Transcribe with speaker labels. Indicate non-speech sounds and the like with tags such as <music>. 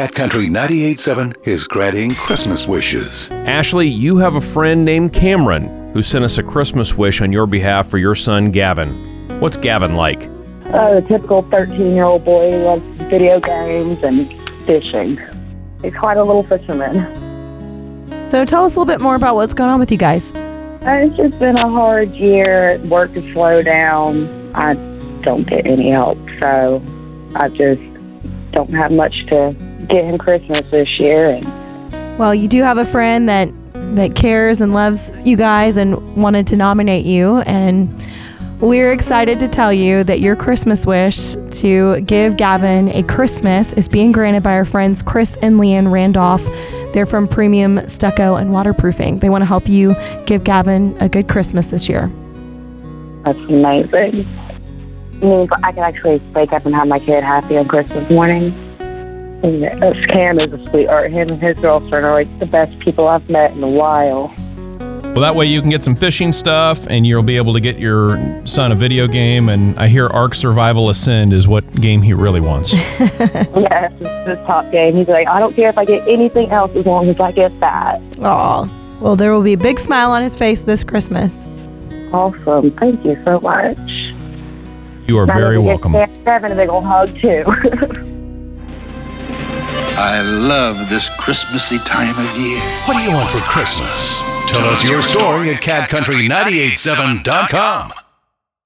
Speaker 1: Cat Country 98.7 is granting Christmas wishes.
Speaker 2: Ashley, you have a friend named Cameron who sent us a Christmas wish on your behalf for your son Gavin. What's Gavin like?
Speaker 3: Uh, the typical 13 year old boy who loves video games and fishing. He's quite a little fisherman.
Speaker 4: So tell us a little bit more about what's going on with you guys.
Speaker 3: Uh, It's just been a hard year. Work is slow down. I don't get any help, so I just don't have much to get him Christmas this year. And
Speaker 4: Well, you do have a friend that that cares and loves you guys and wanted to nominate you and we're excited to tell you that your Christmas wish to give Gavin a Christmas is being granted by our friends Chris and Leeann Randolph. They're from Premium Stucco and Waterproofing. They want to help you give Gavin a good Christmas this year.
Speaker 3: that's amazing. I mean, I can actually wake up and have my kid happy on Christmas morning. And, Cam is a sweetheart. Him and his girlfriend are like the best people I've met in a while.
Speaker 5: Well, that way you can get some fishing stuff and you'll be able to get your son a video game. And I hear Ark Survival Ascend is what game he really wants. <laughs>
Speaker 3: Yes, it's his top game. He's like, I don't care if I get anything else as long as I get that.
Speaker 4: Aw. Well, there will be a big smile on his face this Christmas.
Speaker 3: Awesome. Thank you so much.
Speaker 5: You are very
Speaker 3: let me give
Speaker 5: welcome.
Speaker 3: Kevin a big old hug, too. <laughs>
Speaker 6: I love this Christmassy time of year.
Speaker 1: What do you want for Christmas? Tell us your story at catcountry987.com.